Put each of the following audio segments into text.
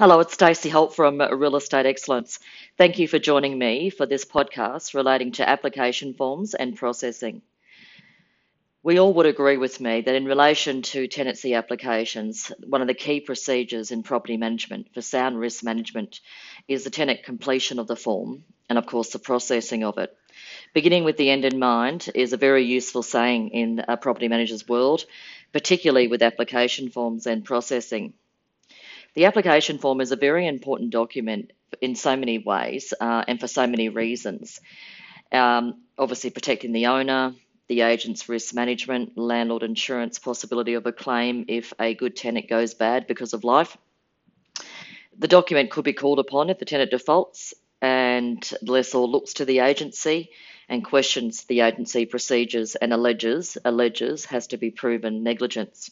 Hello, it's Stacey Holt from Real Estate Excellence. Thank you for joining me for this podcast relating to application forms and processing. We all would agree with me that in relation to tenancy applications, one of the key procedures in property management for sound risk management is the tenant completion of the form and, of course, the processing of it. Beginning with the end in mind is a very useful saying in a property manager's world, particularly with application forms and processing. The application form is a very important document in so many ways uh, and for so many reasons. Um, obviously, protecting the owner, the agent's risk management, landlord insurance, possibility of a claim if a good tenant goes bad because of life. The document could be called upon if the tenant defaults and the lessor looks to the agency and questions the agency procedures and alleges, alleges has to be proven negligence.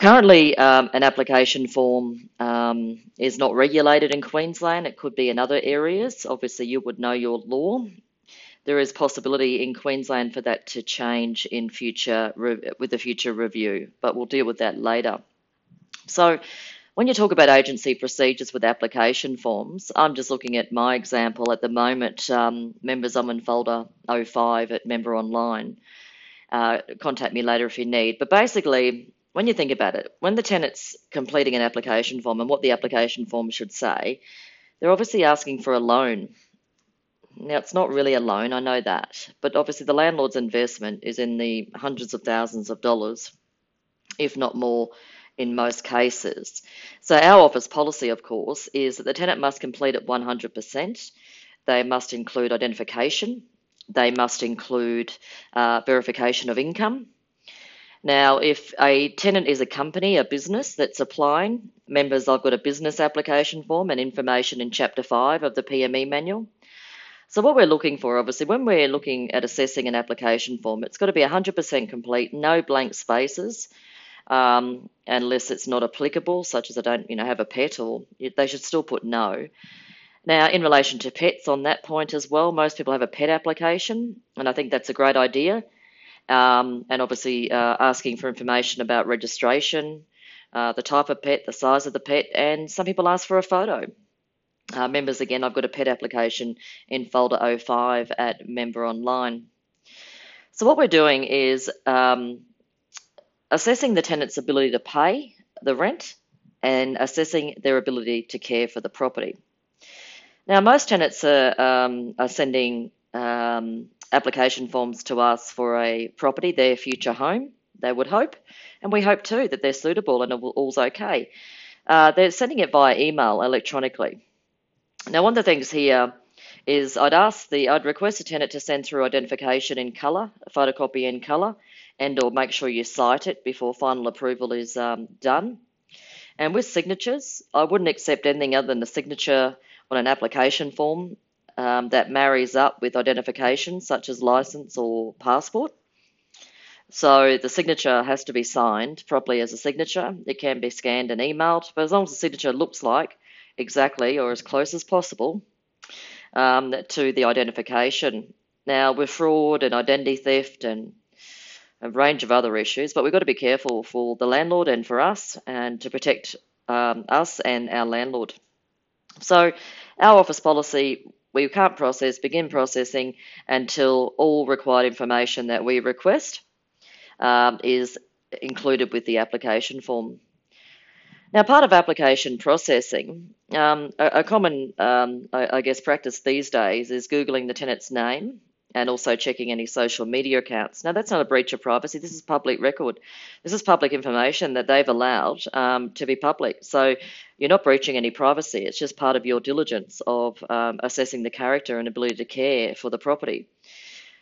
Currently, um, an application form um, is not regulated in Queensland. It could be in other areas. Obviously, you would know your law. There is possibility in Queensland for that to change in future with a future review, but we'll deal with that later. So, when you talk about agency procedures with application forms, I'm just looking at my example at the moment. Um, members, I'm in folder 05 at Member Online. Uh, contact me later if you need. But basically, when you think about it, when the tenant's completing an application form and what the application form should say, they're obviously asking for a loan. Now, it's not really a loan, I know that, but obviously the landlord's investment is in the hundreds of thousands of dollars, if not more in most cases. So, our office policy, of course, is that the tenant must complete it 100%. They must include identification, they must include uh, verification of income, now, if a tenant is a company, a business that's applying, members, I've got a business application form and information in Chapter 5 of the PME manual. So, what we're looking for, obviously, when we're looking at assessing an application form, it's got to be 100% complete, no blank spaces, um, unless it's not applicable, such as I don't, you know, have a pet, or they should still put no. Now, in relation to pets, on that point as well, most people have a pet application, and I think that's a great idea um, and obviously uh, asking for information about registration, uh, the type of pet, the size of the pet, and some people ask for a photo. Uh, members, again, I've got a pet application in folder 05 at Member Online. So, what we're doing is um, assessing the tenant's ability to pay the rent and assessing their ability to care for the property. Now, most tenants are, um, are sending um, application forms to us for a property, their future home, they would hope. And we hope too that they're suitable and all's okay. Uh, they're sending it via email electronically. Now, one of the things here is I'd ask the, I'd request the tenant to send through identification in colour, a photocopy in colour, and or make sure you cite it before final approval is um, done. And with signatures, I wouldn't accept anything other than a signature on an application form um, that marries up with identification, such as license or passport. So the signature has to be signed properly as a signature. It can be scanned and emailed, but as long as the signature looks like exactly or as close as possible um, to the identification. Now, with fraud and identity theft and a range of other issues, but we've got to be careful for the landlord and for us and to protect um, us and our landlord. So, our office policy we can't process, begin processing until all required information that we request um, is included with the application form. Now, part of application processing, um, a, a, common, um, I, I, guess, practice these days is Googling the tenant's name and also checking any social media accounts. Now, that's not a breach of privacy. This is public record. This is public information that they've allowed um, to be public. So you're not breaching any privacy. It's just part of your diligence of um, assessing the character and ability to care for the property.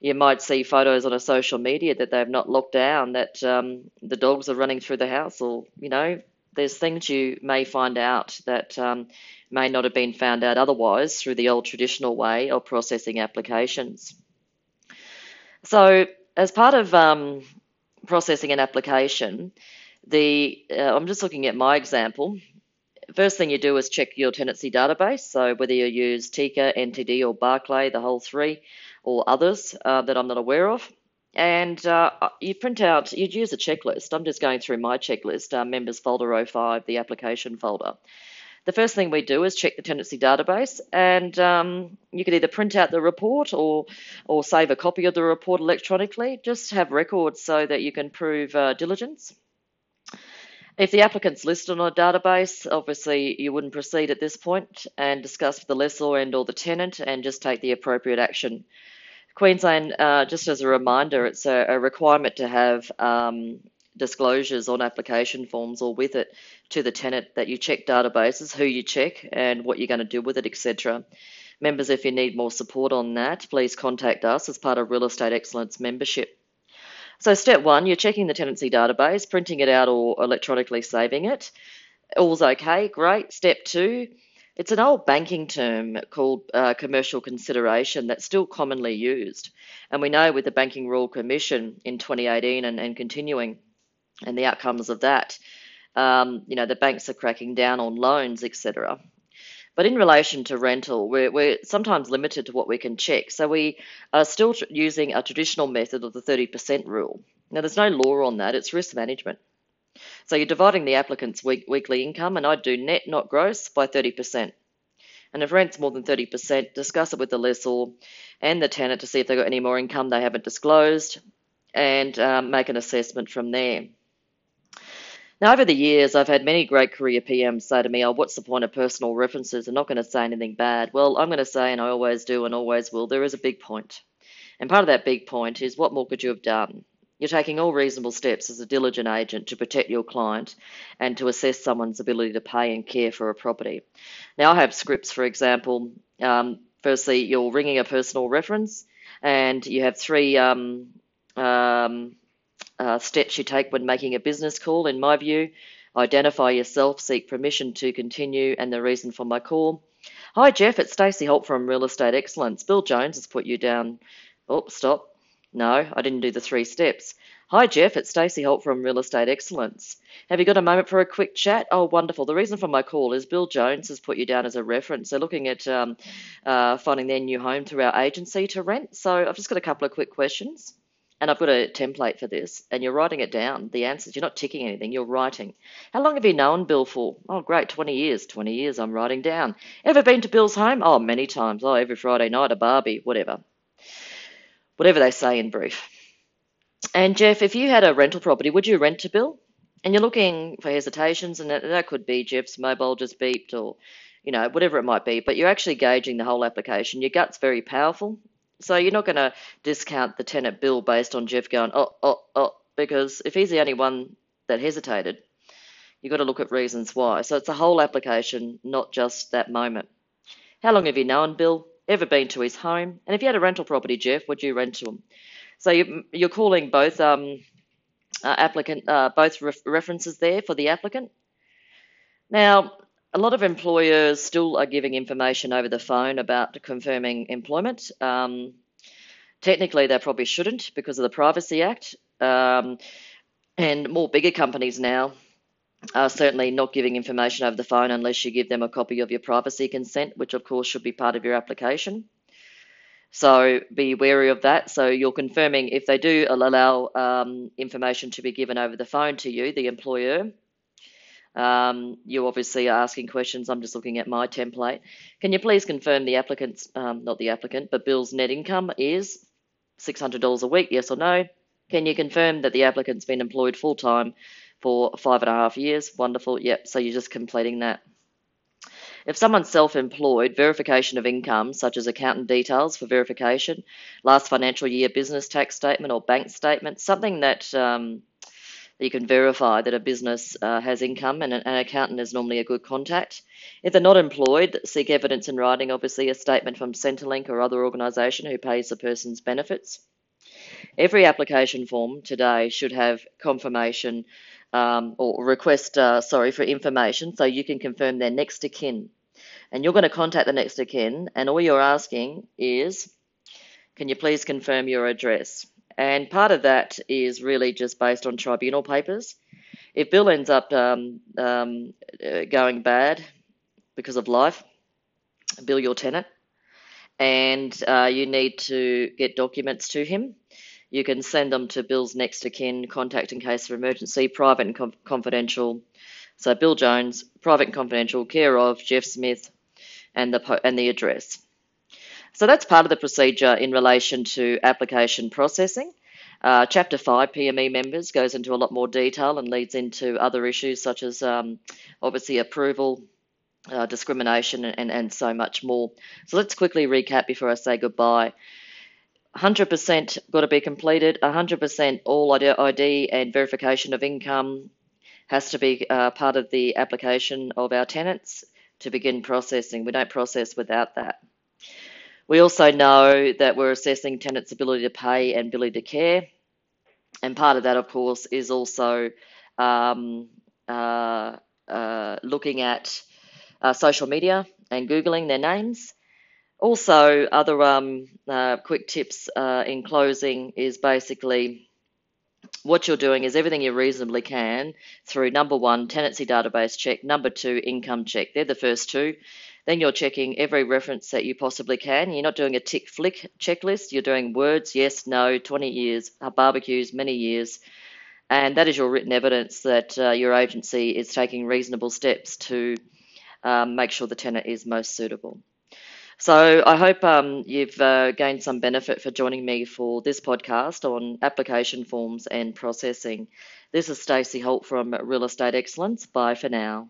You might see photos on a social media that they've not locked down, that um, the dogs are running through the house, or, you know, there's things you may find out that um, may not have been found out otherwise through the old traditional way of processing applications. So, as part of um, processing an application, the uh, I'm just looking at my example. First thing you do is check your tenancy database. So whether you use TICA, NTD, or Barclay, the whole three, or others uh, that I'm not aware of. and uh, you print out, you'd use a checklist. I'm just going through my checklist, uh, members folder 05, the application folder. The first thing we do is check the tenancy database, and um, you can either print out the report or or save a copy of the report electronically. Just have records so that you can prove uh, diligence. If the applicant's listed on a database, obviously you wouldn't proceed at this point and discuss with the lessor and or the tenant and just take the appropriate action. Queensland, uh, just as a reminder, it's a, a requirement to have um, disclosures on application forms or with it to the tenant that you check databases, who you check, and what you're going to do with it, etc. Members, if you need more support on that, please contact us as part of Real Estate Excellence membership. So step one, you're checking the tenancy database, printing it out or electronically saving it. All's okay, great. Step two, it's an old banking term called uh, commercial consideration that's still commonly used. And we know with the Banking Royal Commission in 2018 and, and continuing, and the outcomes of that, um, you know, the banks are cracking down on loans, etc. But in relation to rental, we're, we're sometimes limited to what we can check. So we are still using a traditional method of the 30% rule. Now, there's no law on that, it's risk management. So you're dividing the applicant's week, weekly income, and I'd do net, not gross, by 30%. And if rent's more than 30%, discuss it with the lessor and the tenant to see if they've got any more income they haven't disclosed and um, make an assessment from there. Now, over the years, I've had many great career PMs say to me, Oh, what's the point of personal references? I'm not going to say anything bad. Well, I'm going to say, and I always do and always will, there is a big point. And part of that big point is what more could you have done? You're taking all reasonable steps as a diligent agent to protect your client and to assess someone's ability to pay and care for a property. Now, I have scripts, for example. Um, firstly, you're ringing a personal reference, and you have three um, um, uh, steps you take when making a business call, in my view. Identify yourself, seek permission to continue, and the reason for my call. Hi, Jeff, it's Stacey Holt from Real Estate Excellence. Bill Jones has put you down. Oh, stop. No, I didn't do the three steps. Hi, Jeff, it's Stacey Holt from Real Estate Excellence. Have you got a moment for a quick chat? Oh, wonderful. The reason for my call is Bill Jones has put you down as a reference. They're looking at um, uh, finding their new home through our agency to rent. So I've just got a couple of quick questions. And I've got a template for this, and you're writing it down. The answers, you're not ticking anything, you're writing. How long have you known Bill for? Oh, great, 20 years. 20 years, I'm writing down. Ever been to Bill's home? Oh, many times. Oh, every Friday night, a Barbie, whatever. Whatever they say in brief. And Jeff, if you had a rental property, would you rent to Bill? And you're looking for hesitations, and that, that could be Jeff's mobile just beeped or, you know, whatever it might be, but you're actually gauging the whole application. Your gut's very powerful so you're not going to discount the tenant bill based on Jeff going, oh, oh, oh, because if he's the only one that hesitated, you've got to look at reasons why. So it's a whole application, not just that moment. How long have you known Bill? Ever been to his home? And if you had a rental property, Jeff, would you rent to him? So you, are calling both um, uh, applicant, uh, both ref references there for the applicant. Now, a lot of employers still are giving information over the phone about confirming employment. Um, technically, they probably shouldn't because of the Privacy Act. Um, and more bigger companies now are certainly not giving information over the phone unless you give them a copy of your privacy consent, which of course should be part of your application. So be wary of that. So you're confirming if they do allow um, information to be given over the phone to you, the employer, um, you obviously are asking questions. I'm just looking at my template. Can you please confirm the applicant's, um, not the applicant, but Bill's net income is $600 a week, yes or no? Can you confirm that the applicant's been employed full time for five and a half years? Wonderful. Yep. So you're just completing that. If someone's self employed, verification of income, such as accountant details for verification, last financial year business tax statement or bank statement, something that um, you can verify that a business uh, has income and an, an accountant is normally a good contact. If they're not employed, seek evidence in writing, obviously a statement from Centrelink or other organisation who pays the person's benefits. Every application form today should have confirmation um, or request, uh, sorry, for information so you can confirm their next of kin. And you're going to contact the next of kin, and all you're asking is, can you please confirm your address? And part of that is really just based on tribunal papers. If Bill ends up um, um, going bad because of life, bill your tenant, and uh, you need to get documents to him. You can send them to Bill's next of kin, contact in case of emergency, private and com- confidential. So Bill Jones, private and confidential, care of Jeff Smith, and the po- and the address. So that's part of the procedure in relation to application processing. Uh, Chapter 5 PME members goes into a lot more detail and leads into other issues such as um, obviously approval, uh, discrimination, and, and so much more. So let's quickly recap before I say goodbye. 100% got to be completed, 100% all ID and verification of income has to be uh, part of the application of our tenants to begin processing. We don't process without that. We also know that we're assessing tenants' ability to pay and ability to care. And part of that, of course, is also um, uh, uh, looking at uh, social media and Googling their names. Also, other um, uh, quick tips uh, in closing is basically what you're doing is everything you reasonably can through number one, tenancy database check, number two, income check. They're the first two. Then you're checking every reference that you possibly can. You're not doing a tick flick checklist. You're doing words, yes, no, 20 years, uh, barbecues, many years. And that is your written evidence that uh, your agency is taking reasonable steps to um, make sure the tenant is most suitable. So I hope um, you've uh, gained some benefit for joining me for this podcast on application forms and processing. This is Stacey Holt from Real Estate Excellence. Bye for now.